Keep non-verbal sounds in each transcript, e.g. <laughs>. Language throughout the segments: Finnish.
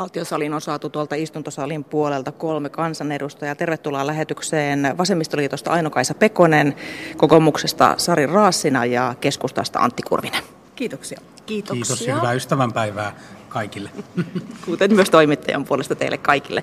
Valtiosaliin on saatu tuolta istuntosalin puolelta kolme kansanedustajaa. Tervetuloa lähetykseen Vasemmistoliitosta Aino-Kaisa Pekonen, kokoomuksesta Sari Raassina ja keskustasta Antti Kurvinen. Kiitoksia. Kiitoksia. Kiitos ja hyvää ystävänpäivää kaikille. <laughs> Kuten myös toimittajan puolesta teille kaikille.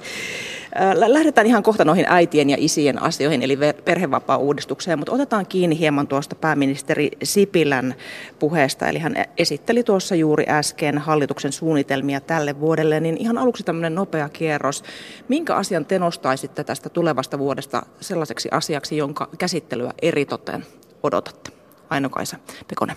Lähdetään ihan kohta noihin äitien ja isien asioihin, eli perhevapaa-uudistukseen, mutta otetaan kiinni hieman tuosta pääministeri Sipilän puheesta. Eli hän esitteli tuossa juuri äsken hallituksen suunnitelmia tälle vuodelle, niin ihan aluksi tämmöinen nopea kierros. Minkä asian te nostaisitte tästä tulevasta vuodesta sellaiseksi asiaksi, jonka käsittelyä eritoten odotatte? Aino-Kaisa Pekonen.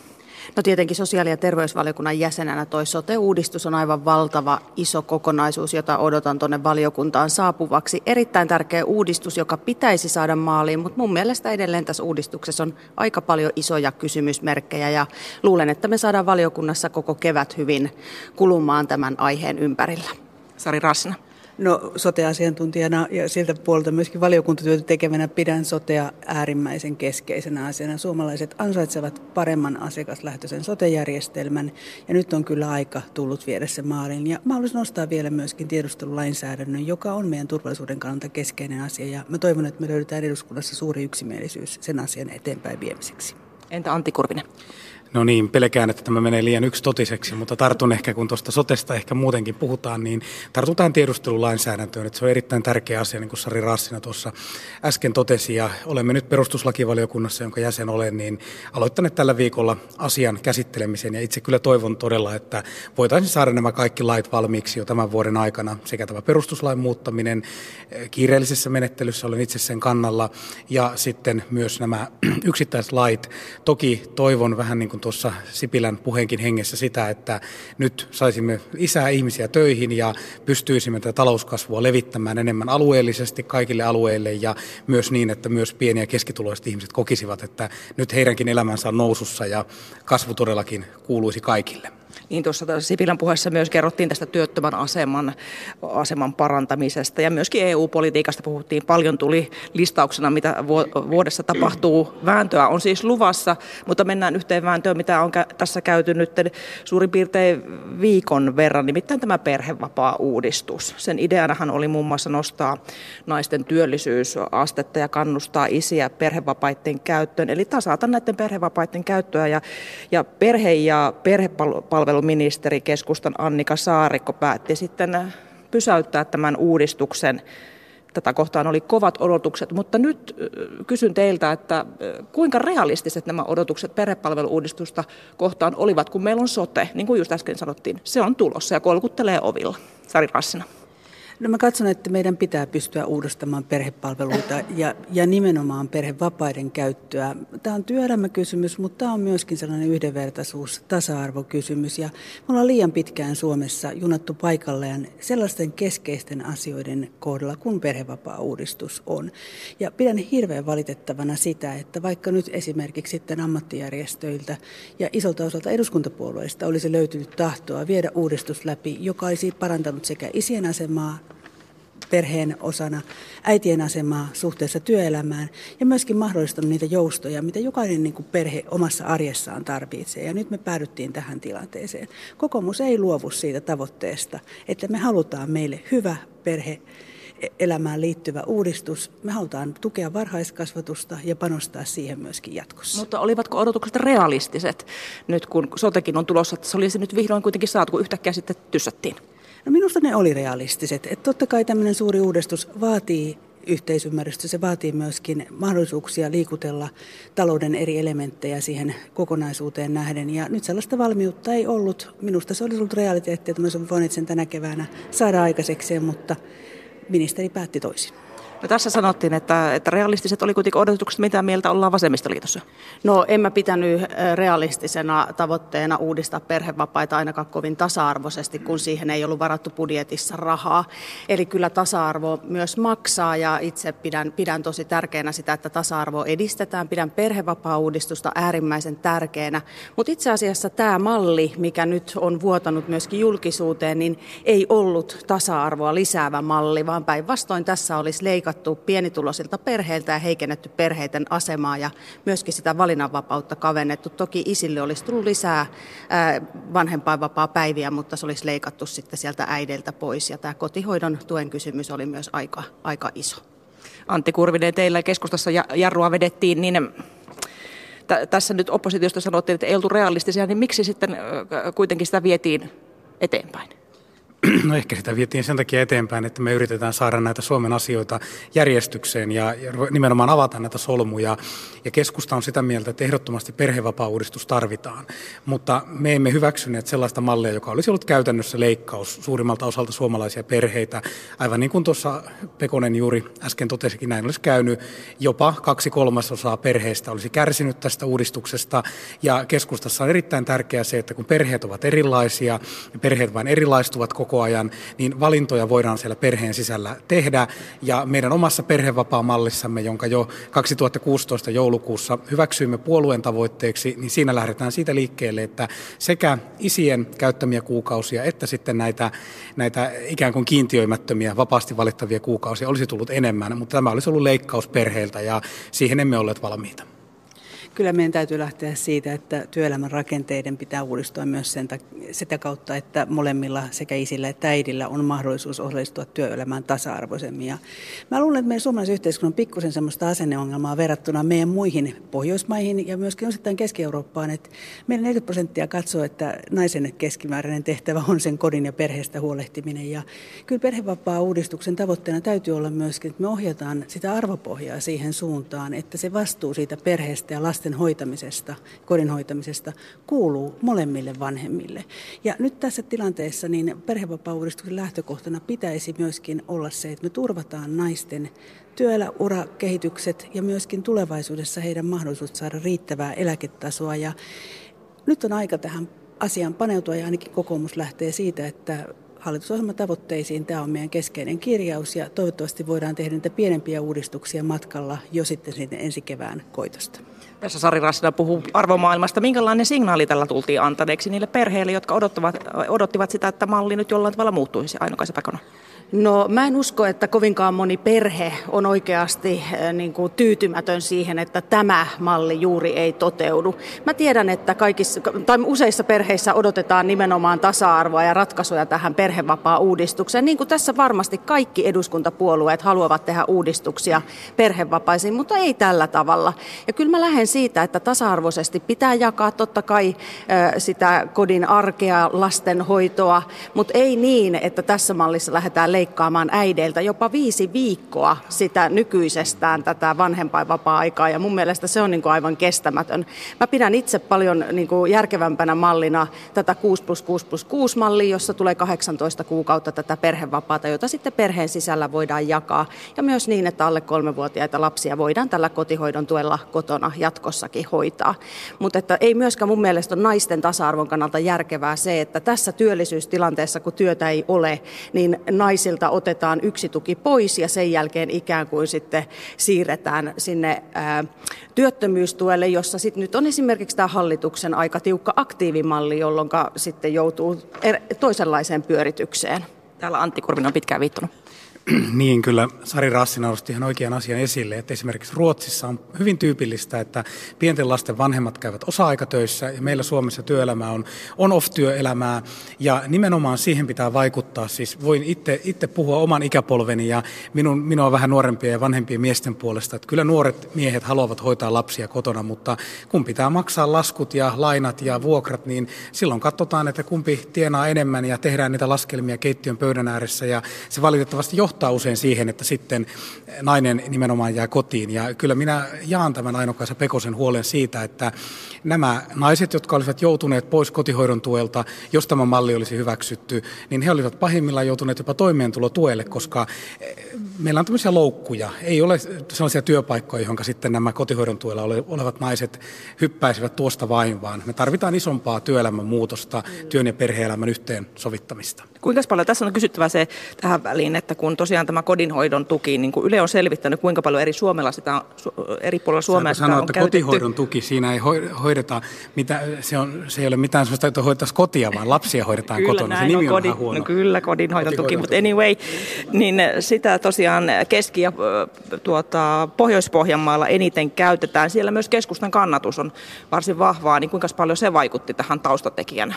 No tietenkin sosiaali- ja terveysvaliokunnan jäsenenä toi sote-uudistus on aivan valtava iso kokonaisuus, jota odotan tuonne valiokuntaan saapuvaksi. Erittäin tärkeä uudistus, joka pitäisi saada maaliin, mutta mun mielestä edelleen tässä uudistuksessa on aika paljon isoja kysymysmerkkejä ja luulen, että me saadaan valiokunnassa koko kevät hyvin kulumaan tämän aiheen ympärillä. Sari Rassina. No sote-asiantuntijana ja siltä puolelta myöskin valiokuntatyötä tekevänä pidän sotea äärimmäisen keskeisenä asiana. Suomalaiset ansaitsevat paremman asiakaslähtöisen sote-järjestelmän ja nyt on kyllä aika tullut viedä se maaliin. Ja mä haluaisin nostaa vielä myöskin tiedustelulainsäädännön, joka on meidän turvallisuuden kannalta keskeinen asia ja mä toivon, että me löydetään eduskunnassa suuri yksimielisyys sen asian eteenpäin viemiseksi. Entä Antti Kurvinen? No niin, pelkään, että tämä menee liian yksitotiseksi, mutta tartun ehkä, kun tuosta sotesta ehkä muutenkin puhutaan, niin tartun tähän tiedustelulainsäädäntöön, että se on erittäin tärkeä asia, niin kuin Sari Rassina tuossa äsken totesi, ja olemme nyt perustuslakivaliokunnassa, jonka jäsen olen, niin aloittaneet tällä viikolla asian käsittelemisen, ja itse kyllä toivon todella, että voitaisiin saada nämä kaikki lait valmiiksi jo tämän vuoden aikana, sekä tämä perustuslain muuttaminen eh, kiireellisessä menettelyssä, olen itse sen kannalla, ja sitten myös nämä <clears throat> yksittäiset lait. Toki toivon vähän niin kuin kuin tuossa Sipilän puheenkin hengessä sitä, että nyt saisimme lisää ihmisiä töihin ja pystyisimme tätä talouskasvua levittämään enemmän alueellisesti kaikille alueille ja myös niin, että myös pieni- ja keskituloiset ihmiset kokisivat, että nyt heidänkin elämänsä on nousussa ja kasvu todellakin kuuluisi kaikille. Niin tuossa Sipilän puheessa myös kerrottiin tästä työttömän aseman, aseman parantamisesta ja myöskin EU-politiikasta puhuttiin paljon, tuli listauksena, mitä vuodessa tapahtuu. Vääntöä on siis luvassa, mutta mennään yhteen vääntöön, mitä on tässä käyty nyt suurin piirtein viikon verran, nimittäin tämä perhevapaa-uudistus. Sen ideanahan oli muun muassa nostaa naisten työllisyysastetta ja kannustaa isiä perhevapaiden käyttöön, eli tasata näiden perhevapaiden käyttöä ja, ja perhe- ja perhepalveluiden palveluministeri keskustan Annika Saarikko päätti sitten pysäyttää tämän uudistuksen. Tätä kohtaan oli kovat odotukset, mutta nyt kysyn teiltä, että kuinka realistiset nämä odotukset perhepalveluudistusta kohtaan olivat, kun meillä on sote, niin kuin just äsken sanottiin, se on tulossa ja kolkuttelee ovilla. Sari Rassina. No mä katson, että meidän pitää pystyä uudistamaan perhepalveluita ja, ja nimenomaan perhevapaiden käyttöä. Tämä on työelämäkysymys, mutta tämä on myöskin sellainen yhdenvertaisuus, tasa-arvokysymys. Ja me ollaan liian pitkään Suomessa junattu paikalleen sellaisten keskeisten asioiden kohdalla, kun perhevapaa-uudistus on. Ja pidän hirveän valitettavana sitä, että vaikka nyt esimerkiksi sitten ammattijärjestöiltä ja isolta osalta eduskuntapuolueista olisi löytynyt tahtoa viedä uudistus läpi, joka olisi parantanut sekä isien asemaa, perheen osana, äitien asemaa suhteessa työelämään ja myöskin mahdollistanut niitä joustoja, mitä jokainen niin kuin perhe omassa arjessaan tarvitsee. Ja nyt me päädyttiin tähän tilanteeseen. Kokoomus ei luovu siitä tavoitteesta, että me halutaan meille hyvä perhe elämään liittyvä uudistus. Me halutaan tukea varhaiskasvatusta ja panostaa siihen myöskin jatkossa. Mutta olivatko odotukset realistiset nyt, kun sotekin on tulossa, se olisi nyt vihdoin kuitenkin saatu, kun yhtäkkiä sitten tyssättiin? No minusta ne oli realistiset. Että totta kai tämmöinen suuri uudistus vaatii yhteisymmärrystä. Se vaatii myöskin mahdollisuuksia liikutella talouden eri elementtejä siihen kokonaisuuteen nähden. Ja nyt sellaista valmiutta ei ollut. Minusta se olisi ollut realiteetti, että me olisimme voineet sen tänä keväänä saada aikaisekseen, mutta ministeri päätti toisin. No tässä sanottiin, että, että realistiset oli kuitenkin odotukset. Mitä mieltä ollaan vasemmistoliitossa? No en mä pitänyt realistisena tavoitteena uudistaa perhevapaita ainakaan kovin tasa-arvoisesti, kun siihen ei ollut varattu budjetissa rahaa. Eli kyllä tasa-arvo myös maksaa ja itse pidän, pidän tosi tärkeänä sitä, että tasa-arvoa edistetään. Pidän perhevapaa-uudistusta äärimmäisen tärkeänä. Mutta itse asiassa tämä malli, mikä nyt on vuotanut myöskin julkisuuteen, niin ei ollut tasa-arvoa lisäävä malli, vaan päinvastoin tässä olisi leikattu leikattu pienituloisilta perheiltä ja heikennetty perheiden asemaa ja myöskin sitä valinnanvapautta kavennettu. Toki isille olisi tullut lisää vanhempainvapaa päiviä, mutta se olisi leikattu sitten sieltä äideiltä pois ja tämä kotihoidon tuen kysymys oli myös aika, aika iso. Antti Kurvinen, teillä keskustassa jarrua vedettiin, niin t- tässä nyt oppositiosta sanottiin, että ei oltu realistisia, niin miksi sitten kuitenkin sitä vietiin eteenpäin? <clears throat> No ehkä sitä vietiin sen takia eteenpäin, että me yritetään saada näitä Suomen asioita järjestykseen ja, nimenomaan avata näitä solmuja. Ja keskusta on sitä mieltä, että ehdottomasti perhevapaa-uudistus tarvitaan. Mutta me emme hyväksyneet sellaista mallia, joka olisi ollut käytännössä leikkaus suurimmalta osalta suomalaisia perheitä. Aivan niin kuin tuossa Pekonen juuri äsken totesikin, näin olisi käynyt. Jopa kaksi kolmasosaa perheistä olisi kärsinyt tästä uudistuksesta. Ja keskustassa on erittäin tärkeää se, että kun perheet ovat erilaisia ja perheet vain erilaistuvat koko koko ajan, niin valintoja voidaan siellä perheen sisällä tehdä. Ja meidän omassa perhevapaamallissamme, jonka jo 2016 joulukuussa hyväksyimme puolueen tavoitteeksi, niin siinä lähdetään siitä liikkeelle, että sekä isien käyttämiä kuukausia että sitten näitä, näitä ikään kuin kiintiöimättömiä, vapaasti valittavia kuukausia olisi tullut enemmän, mutta tämä olisi ollut leikkaus perheiltä ja siihen emme olleet valmiita. Kyllä meidän täytyy lähteä siitä, että työelämän rakenteiden pitää uudistua myös sen, sitä kautta, että molemmilla sekä isillä että äidillä on mahdollisuus osallistua työelämään tasa-arvoisemmin. Ja mä luulen, että meidän suomalaisen yhteiskunnan on pikkusen sellaista asenneongelmaa verrattuna meidän muihin Pohjoismaihin ja myöskin osittain Keski-Eurooppaan, että meidän 40 prosenttia katsoo, että naisen keskimääräinen tehtävä on sen kodin ja perheestä huolehtiminen. Ja kyllä perhevapaa-uudistuksen tavoitteena täytyy olla myöskin, että me ohjataan sitä arvopohjaa siihen suuntaan, että se vastuu siitä perheestä ja lasten lasten hoitamisesta, kodin hoitamisesta kuuluu molemmille vanhemmille. Ja nyt tässä tilanteessa niin perhevapaa-uudistuksen lähtökohtana pitäisi myöskin olla se, että me turvataan naisten työeläurakehitykset ja myöskin tulevaisuudessa heidän mahdollisuus saada riittävää eläketasoa. Ja nyt on aika tähän asiaan paneutua ja ainakin kokoomus lähtee siitä, että hallitusohjelmatavoitteisiin tämä on meidän keskeinen kirjaus ja toivottavasti voidaan tehdä niitä pienempiä uudistuksia matkalla jo sitten ensi kevään koitosta. Tässä Sari Rassila puhuu arvomaailmasta. Minkälainen signaali tällä tultiin antaneeksi niille perheille, jotka odottivat sitä, että malli nyt jollain tavalla muuttuisi? Ainokaisa. No mä en usko, että kovinkaan moni perhe on oikeasti eh, niin kuin tyytymätön siihen, että tämä malli juuri ei toteudu. Mä tiedän, että kaikissa, tai useissa perheissä odotetaan nimenomaan tasa-arvoa ja ratkaisuja tähän perhevapaa-uudistukseen. Niin kuin tässä varmasti kaikki eduskuntapuolueet haluavat tehdä uudistuksia perhevapaisiin, mutta ei tällä tavalla. Ja kyllä mä lähden siitä, että tasa-arvoisesti pitää jakaa totta kai eh, sitä kodin arkea, lastenhoitoa, mutta ei niin, että tässä mallissa lähdetään leikkaamaan äideiltä jopa viisi viikkoa sitä nykyisestään tätä vanhempainvapaa-aikaa ja mun mielestä se on niin kuin aivan kestämätön. Mä pidän itse paljon niin kuin järkevämpänä mallina tätä 6 plus 6 plus 6 mallia, jossa tulee 18 kuukautta tätä perhevapaata, jota sitten perheen sisällä voidaan jakaa. Ja myös niin, että alle kolmevuotiaita lapsia voidaan tällä kotihoidon tuella kotona jatkossakin hoitaa. Mutta että ei myöskään mun mielestä ole naisten tasa-arvon kannalta järkevää se, että tässä työllisyystilanteessa, kun työtä ei ole, niin naisilla naisilta otetaan yksi tuki pois ja sen jälkeen ikään kuin sitten siirretään sinne työttömyystuelle, jossa sitten nyt on esimerkiksi tämä hallituksen aika tiukka aktiivimalli, jolloin sitten joutuu er, toisenlaiseen pyöritykseen. Täällä Antti Kurvinen on pitkään viittunut. <clears throat> Niin, kyllä Sari Rassi nosti ihan oikean asian esille, että esimerkiksi Ruotsissa on hyvin tyypillistä, että pienten lasten vanhemmat käyvät osa-aikatöissä ja meillä Suomessa työelämä on on-off-työelämää ja nimenomaan siihen pitää vaikuttaa. Siis voin itse, itse puhua oman ikäpolveni ja minun, minua vähän nuorempia ja vanhempien miesten puolesta, että kyllä nuoret miehet haluavat hoitaa lapsia kotona, mutta kun pitää maksaa laskut ja lainat ja vuokrat, niin silloin katsotaan, että kumpi tienaa enemmän ja tehdään niitä laskelmia keittiön pöydän ääressä ja se valitettavasti johtaa johtaa usein siihen, että sitten nainen nimenomaan jää kotiin. Ja kyllä minä jaan tämän Ainokaisa Pekosen huolen siitä, että nämä naiset, jotka olisivat joutuneet pois kotihoidon tuelta, jos tämä malli olisi hyväksytty, niin he olivat pahimmillaan joutuneet jopa toimeentulotuelle, koska eh, meillä on tämmöisiä loukkuja. Ei ole sellaisia työpaikkoja, johon sitten nämä kotihoidon tuella olevat naiset hyppäisivät tuosta vain, vaan me tarvitaan isompaa työelämän muutosta, työn ja perhe-elämän yhteensovittamista. Kuinka paljon tässä on kysyttävä se tähän väliin, että kun tosiaan tämä kodinhoidon tuki. Niin kuin Yle on selvittänyt, kuinka paljon eri, Suomella sitä, eri puolilla Suomea sitä sanoa, on että käytetty. kotihoidon tuki, siinä ei hoideta, mitä, se, on, se ei ole mitään sellaista, että hoidettaisiin kotia, vaan lapsia hoidetaan kyllä, kotona. Se nimi on, kodin, vähän huono. No kyllä, kodinhoidon tuki, mutta anyway, niin sitä tosiaan Keski- ja tuota, Pohjois-Pohjanmaalla eniten käytetään. Siellä myös keskustan kannatus on varsin vahvaa, niin kuinka paljon se vaikutti tähän taustatekijänä?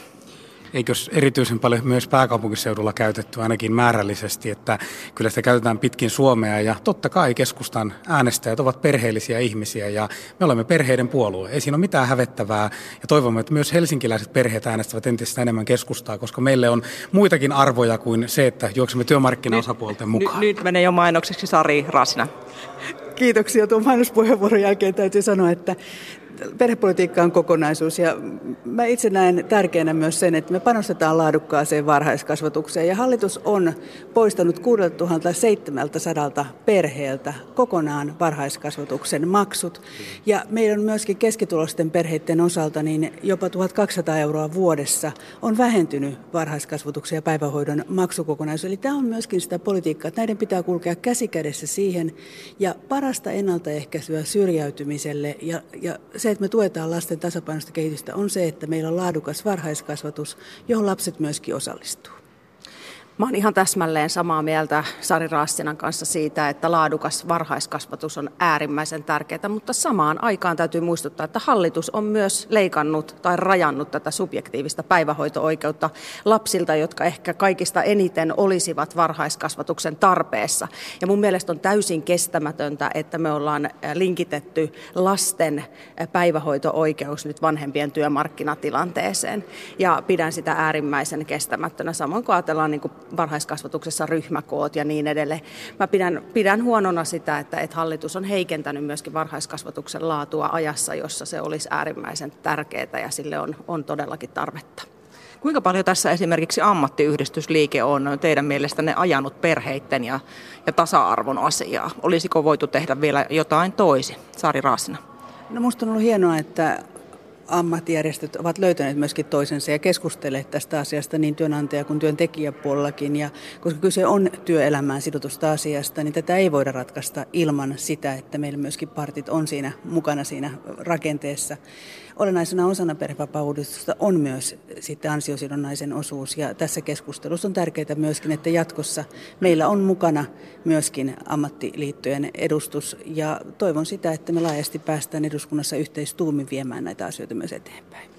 Eikös erityisen paljon myös pääkaupunkiseudulla käytetty ainakin määrällisesti, että kyllä sitä käytetään pitkin Suomea ja totta kai keskustan äänestäjät ovat perheellisiä ihmisiä ja me olemme perheiden puolue. Ei siinä ole mitään hävettävää ja toivomme, että myös helsinkiläiset perheet äänestävät entistä enemmän keskustaa, koska meille on muitakin arvoja kuin se, että juoksemme työmarkkinaosapuolten mukaan. Nyt, nyt menee jo mainokseksi Sari Rasina. Kiitoksia tuon mainospuheenvuoron jälkeen. Täytyy sanoa, että perhepolitiikka on kokonaisuus ja mä itse näen tärkeänä myös sen, että me panostetaan laadukkaaseen varhaiskasvatukseen ja hallitus on poistanut 6700 perheeltä kokonaan varhaiskasvatuksen maksut ja meidän myöskin keskitulosten perheiden osalta niin jopa 1200 euroa vuodessa on vähentynyt varhaiskasvatuksen ja päivähoidon maksukokonaisuus. Eli tämä on myöskin sitä politiikkaa, että näiden pitää kulkea käsikädessä siihen ja parasta ennaltaehkäisyä syrjäytymiselle ja, ja se, että me tuetaan lasten tasapainoista kehitystä, on se, että meillä on laadukas varhaiskasvatus, johon lapset myöskin osallistuu. Mä oon ihan täsmälleen samaa mieltä Sari Raassinan kanssa siitä, että laadukas varhaiskasvatus on äärimmäisen tärkeää, mutta samaan aikaan täytyy muistuttaa, että hallitus on myös leikannut tai rajannut tätä subjektiivista päivähoito-oikeutta lapsilta, jotka ehkä kaikista eniten olisivat varhaiskasvatuksen tarpeessa. Ja mun mielestä on täysin kestämätöntä, että me ollaan linkitetty lasten päivähoito-oikeus nyt vanhempien työmarkkinatilanteeseen. Ja pidän sitä äärimmäisen kestämättönä, samoin kuin ajatellaan niin kuin varhaiskasvatuksessa ryhmäkoot ja niin edelleen. Mä pidän, pidän huonona sitä, että, että hallitus on heikentänyt myöskin varhaiskasvatuksen laatua ajassa, jossa se olisi äärimmäisen tärkeää ja sille on, on todellakin tarvetta. Kuinka paljon tässä esimerkiksi ammattiyhdistysliike on teidän mielestänne ajanut perheiden ja, ja tasa-arvon asiaa? Olisiko voitu tehdä vielä jotain toisin? Sari Raasina. No musta on ollut hienoa, että ammattijärjestöt ovat löytäneet myöskin toisensa ja keskustelleet tästä asiasta niin työnantaja- kuin työntekijäpuolellakin. Ja koska kyse on työelämään sidotusta asiasta, niin tätä ei voida ratkaista ilman sitä, että meillä myöskin partit on siinä mukana siinä rakenteessa. Olennaisena osana perhevapaa-uudistusta on myös sitten ansiosidonnaisen osuus ja tässä keskustelussa on tärkeää myöskin, että jatkossa meillä on mukana myöskin ammattiliittojen edustus ja toivon sitä, että me laajasti päästään eduskunnassa yhteistuumin viemään näitä asioita myös eteenpäin.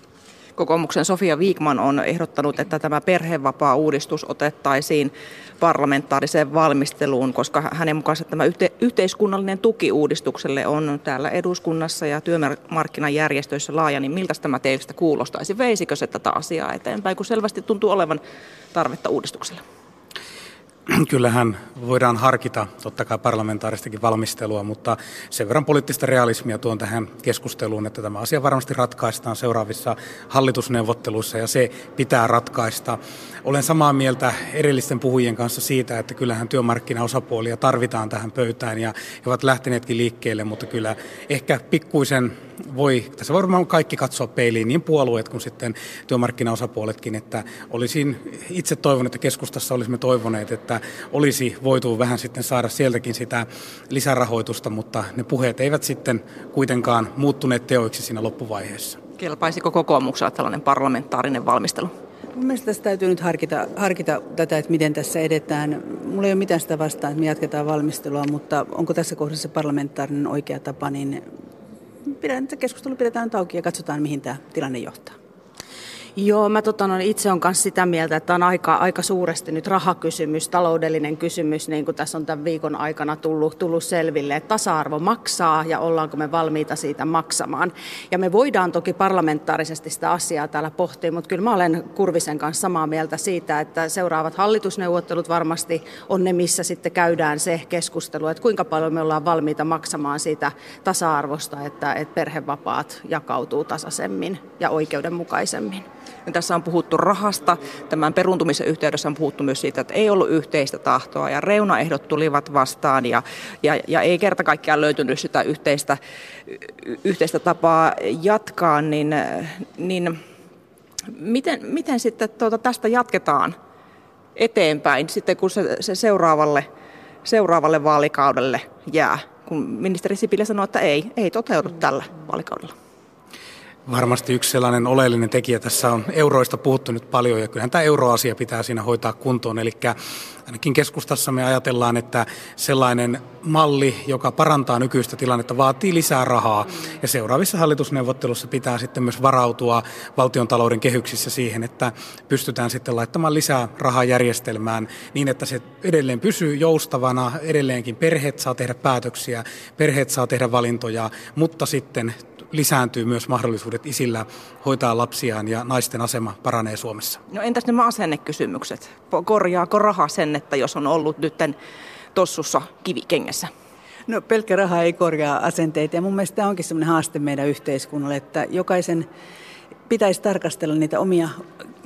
Kokoomuksen Sofia Viikman on ehdottanut, että tämä perhevapaa-uudistus otettaisiin parlamentaariseen valmisteluun, koska hänen mukaansa tämä yhte- yhteiskunnallinen tuki uudistukselle on täällä eduskunnassa ja työmarkkinajärjestöissä laaja, niin miltä tämä teistä kuulostaisi? Veisikö se tätä asiaa eteenpäin, kun selvästi tuntuu olevan tarvetta uudistukselle? <clears throat> kyllähän voidaan harkita totta kai parlamentaaristakin valmistelua, mutta sen verran poliittista realismia tuon tähän keskusteluun, että tämä asia varmasti ratkaistaan seuraavissa hallitusneuvotteluissa ja se pitää ratkaista. Olen samaa mieltä erillisten puhujien kanssa siitä, että kyllähän työmarkkinaosapuolia tarvitaan tähän pöytään ja he ovat lähteneetkin liikkeelle, mutta kyllä ehkä pikkuisen voi, tässä varmaan kaikki katsoa peiliin, niin puolueet kuin sitten työmarkkinaosapuoletkin, että olisin itse toivonut, että keskustassa olisimme toivoneet, että olisi voitu vähän sitten saada sieltäkin sitä lisärahoitusta, mutta ne puheet eivät sitten kuitenkaan muuttuneet teoiksi siinä loppuvaiheessa. Kelpaisiko kokoomuksella tällainen parlamentaarinen valmistelu? Mun mielestä tässä täytyy nyt harkita, harkita tätä, että miten tässä edetään. Mulla ei ole mitään sitä vastaan, että me jatketaan valmistelua, mutta onko tässä kohdassa parlamentaarinen oikea tapa, niin pidän, keskustelu pidetään nyt auki ja katsotaan, mihin tämä tilanne johtaa. Joo, mä tota, no, itse on myös sitä mieltä, että on aika, aika suuresti nyt rahakysymys, taloudellinen kysymys, niin kuin tässä on tämän viikon aikana tullut, tullut selville, että tasa-arvo maksaa ja ollaanko me valmiita siitä maksamaan. Ja me voidaan toki parlamentaarisesti sitä asiaa täällä pohtia, mutta kyllä mä olen Kurvisen kanssa samaa mieltä siitä, että seuraavat hallitusneuvottelut varmasti on ne, missä sitten käydään se keskustelu, että kuinka paljon me ollaan valmiita maksamaan siitä tasa-arvosta, että, että perhevapaat jakautuu tasaisemmin ja oikeudenmukaisemmin. Tässä on puhuttu rahasta. Tämän peruntumisen yhteydessä on puhuttu myös siitä, että ei ollut yhteistä tahtoa ja reunaehdot tulivat vastaan ja, ja, ja ei kerta kaikkiaan löytynyt sitä yhteistä, yhteistä tapaa jatkaa, niin, niin miten, miten sitten tuota tästä jatketaan eteenpäin sitten, kun se, se seuraavalle seuraavalle vaalikaudelle jää, kun ministeri Sipilä sanoi, että ei, ei toteudu tällä vaalikaudella? Varmasti yksi sellainen oleellinen tekijä tässä on euroista puhuttu nyt paljon ja kyllähän tämä euroasia pitää siinä hoitaa kuntoon. Eli ainakin keskustassa me ajatellaan, että sellainen malli, joka parantaa nykyistä tilannetta, vaatii lisää rahaa. Ja seuraavissa hallitusneuvottelussa pitää sitten myös varautua valtiontalouden kehyksissä siihen, että pystytään sitten laittamaan lisää rahaa järjestelmään niin, että se edelleen pysyy joustavana, edelleenkin perheet saa tehdä päätöksiä, perheet saa tehdä valintoja, mutta sitten lisääntyy myös mahdollisuudet isillä hoitaa lapsiaan ja naisten asema paranee Suomessa. No entäs nämä asennekysymykset? Korjaako raha sen, että jos on ollut nyt tossussa kivikengessä? No pelkkä raha ei korjaa asenteita ja mun mielestä tämä onkin sellainen haaste meidän yhteiskunnalle, että jokaisen pitäisi tarkastella niitä omia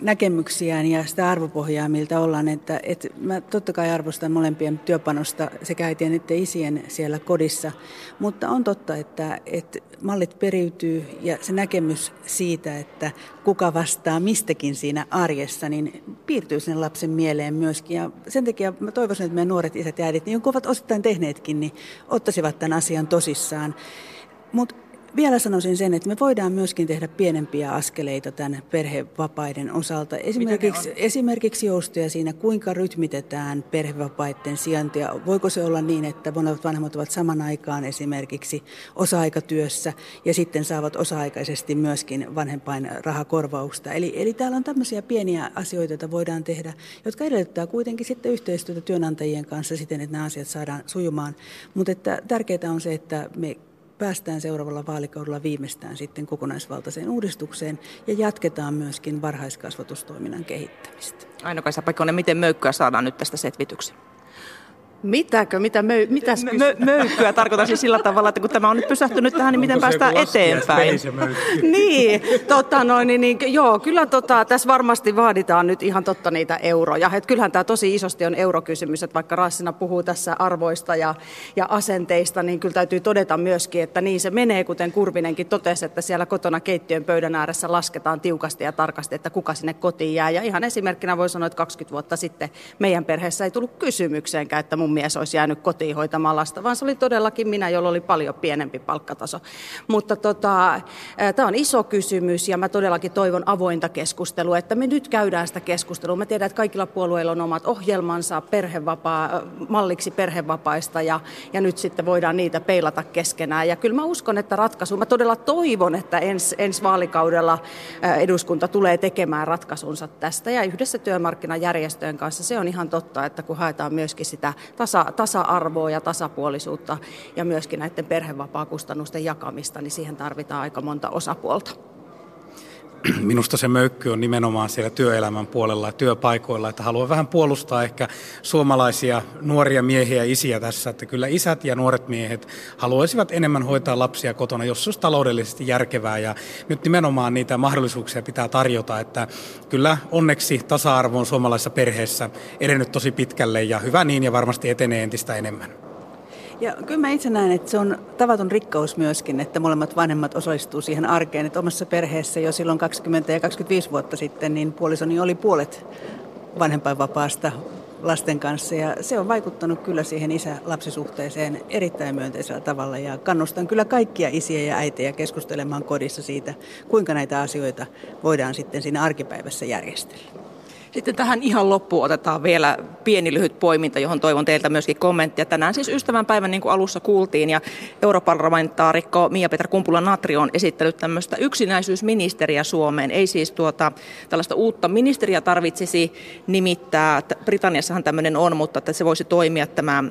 näkemyksiään ja sitä arvopohjaa, miltä ollaan. Että, että mä totta kai arvostan molempien työpanosta sekä äitien että isien siellä kodissa, mutta on totta, että, että mallit periytyy ja se näkemys siitä, että kuka vastaa mistäkin siinä arjessa, niin piirtyy sen lapsen mieleen myöskin. Ja sen takia mä toivoisin, että meidän nuoret isät ja äidit, niin ovat osittain tehneetkin, niin ottaisivat tämän asian tosissaan. Mutta vielä sanoisin sen, että me voidaan myöskin tehdä pienempiä askeleita tämän perhevapaiden osalta. Esimerkiksi, esimerkiksi joustoja siinä, kuinka rytmitetään perhevapaiden sijaintia. Voiko se olla niin, että monet vanhemmat ovat saman aikaan esimerkiksi osa-aikatyössä ja sitten saavat osa-aikaisesti myöskin vanhempain rahakorvausta. Eli, eli täällä on tämmöisiä pieniä asioita, joita voidaan tehdä, jotka edellyttää kuitenkin sitten yhteistyötä työnantajien kanssa siten, että nämä asiat saadaan sujumaan. Mutta että tärkeää on se, että me päästään seuraavalla vaalikaudella viimeistään sitten kokonaisvaltaiseen uudistukseen ja jatketaan myöskin varhaiskasvatustoiminnan kehittämistä. Aino-Kaisa Paikonen, miten möykkyä saadaan nyt tästä setvityksen? Mitäkö? Mitä möy, mitäs mö, möykkyä tarkoitan siis sillä tavalla, että kun tämä on nyt pysähtynyt tähän, niin miten Onko päästään eteenpäin? <laughs> niin, tota noin, niin, niin, joo, kyllä tota, tässä varmasti vaaditaan nyt ihan totta niitä euroja. Et kyllähän tämä tosi isosti on eurokysymys, että vaikka Rassina puhuu tässä arvoista ja, ja asenteista, niin kyllä täytyy todeta myöskin, että niin se menee, kuten Kurvinenkin totesi, että siellä kotona keittiön pöydän ääressä lasketaan tiukasti ja tarkasti, että kuka sinne kotiin jää. Ja ihan esimerkkinä voi sanoa, että 20 vuotta sitten meidän perheessä ei tullut kysymykseenkään, että mun mun mies olisi jäänyt kotiin hoitamaan lasta, vaan se oli todellakin minä, jolla oli paljon pienempi palkkataso. Mutta tota, tämä on iso kysymys ja mä todellakin toivon avointa keskustelua, että me nyt käydään sitä keskustelua. Mä tiedän, että kaikilla puolueilla on omat ohjelmansa perhevapaa, malliksi perhevapaista ja, ja nyt sitten voidaan niitä peilata keskenään. Ja kyllä mä uskon, että ratkaisu, mä todella toivon, että ens, vaalikaudella eduskunta tulee tekemään ratkaisunsa tästä ja yhdessä työmarkkinajärjestöjen kanssa se on ihan totta, että kun haetaan myöskin sitä tasa, tasa-arvoa ja tasapuolisuutta ja myöskin näiden perhevapaakustannusten jakamista, niin siihen tarvitaan aika monta osapuolta minusta se möykky on nimenomaan siellä työelämän puolella ja työpaikoilla, että haluan vähän puolustaa ehkä suomalaisia nuoria miehiä ja isiä tässä, että kyllä isät ja nuoret miehet haluaisivat enemmän hoitaa lapsia kotona, jos se olisi taloudellisesti järkevää ja nyt nimenomaan niitä mahdollisuuksia pitää tarjota, että kyllä onneksi tasa-arvo on suomalaisessa perheessä edennyt tosi pitkälle ja hyvä niin ja varmasti etenee entistä enemmän. Ja kyllä mä itse näen, että se on tavaton rikkaus myöskin, että molemmat vanhemmat osallistuu siihen arkeen. Että omassa perheessä jo silloin 20 ja 25 vuotta sitten, niin puolisoni oli puolet vanhempainvapaasta lasten kanssa ja se on vaikuttanut kyllä siihen isä-lapsisuhteeseen erittäin myönteisellä tavalla ja kannustan kyllä kaikkia isiä ja äitejä keskustelemaan kodissa siitä, kuinka näitä asioita voidaan sitten siinä arkipäivässä järjestellä. Sitten tähän ihan loppuun otetaan vielä pieni lyhyt poiminta, johon toivon teiltä myöskin kommenttia. Tänään siis ystävänpäivän, niin kuin alussa kuultiin, ja europarlamentaarikko Mia-Petra Kumpula-Natri on esittänyt tämmöistä yksinäisyysministeriä Suomeen. Ei siis tuota, tällaista uutta ministeriä tarvitsisi nimittää. Britanniassahan tämmöinen on, mutta että se voisi toimia tämä,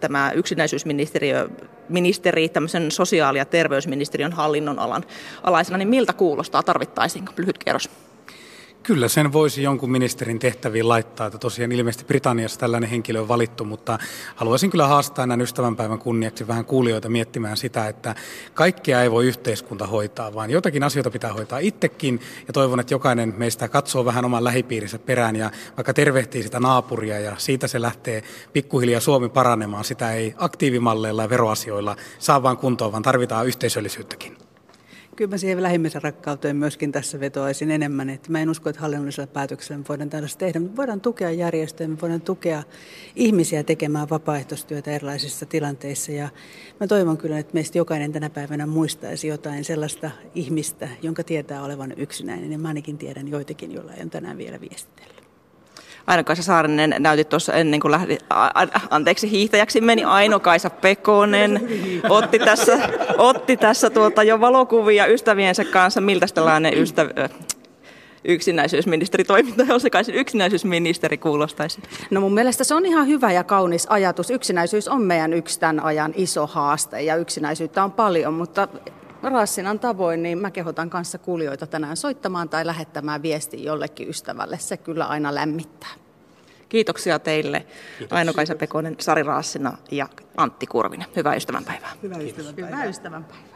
tämä yksinäisyysministeriö ministeri tämmöisen sosiaali- ja terveysministeriön hallinnon alan alaisena, niin miltä kuulostaa, tarvittaisiinko? Lyhyt kierros. Kyllä sen voisi jonkun ministerin tehtäviin laittaa, että tosiaan ilmeisesti Britanniassa tällainen henkilö on valittu, mutta haluaisin kyllä haastaa näin ystävänpäivän kunniaksi vähän kuulijoita miettimään sitä, että kaikkea ei voi yhteiskunta hoitaa, vaan jotakin asioita pitää hoitaa itsekin ja toivon, että jokainen meistä katsoo vähän oman lähipiirinsä perään ja vaikka tervehtii sitä naapuria ja siitä se lähtee pikkuhiljaa Suomi paranemaan. Sitä ei aktiivimalleilla ja veroasioilla saa vaan kuntoon, vaan tarvitaan yhteisöllisyyttäkin. Kyllä mä siihen lähimmäisen rakkauteen myöskin tässä vetoaisin enemmän. Että mä en usko, että hallinnollisella päätöksellä me voidaan tällaista tehdä. Me voidaan tukea järjestöjä, me voidaan tukea ihmisiä tekemään vapaaehtoistyötä erilaisissa tilanteissa. Ja mä toivon kyllä, että meistä jokainen tänä päivänä muistaisi jotain sellaista ihmistä, jonka tietää olevan yksinäinen. Ja mä ainakin tiedän joitakin, joilla ei ole tänään vielä viestitellyt. Aino-Kaisa Saarinen näytit tuossa ennen kuin lähdi, anteeksi, hiihtäjäksi meni Aino-Kaisa Pekonen. Otti tässä, otti tässä tuota jo valokuvia ystäviensä kanssa. Miltä tällainen ystävä, yksinäisyysministeri toiminta, jos se yksinäisyysministeri kuulostaisi? No mun mielestä se on ihan hyvä ja kaunis ajatus. Yksinäisyys on meidän yksi tämän ajan iso haaste ja yksinäisyyttä on paljon, mutta Rassinan tavoin, niin mä kehotan kanssa kuulijoita tänään soittamaan tai lähettämään viesti jollekin ystävälle. Se kyllä aina lämmittää. Kiitoksia teille Aino-Kaisa Pekonen, Sari Raassina ja Antti Kurvinen. Hyvää ystävänpäivää. Hyvää ystävänpäivää. Hyvää ystävänpäivää.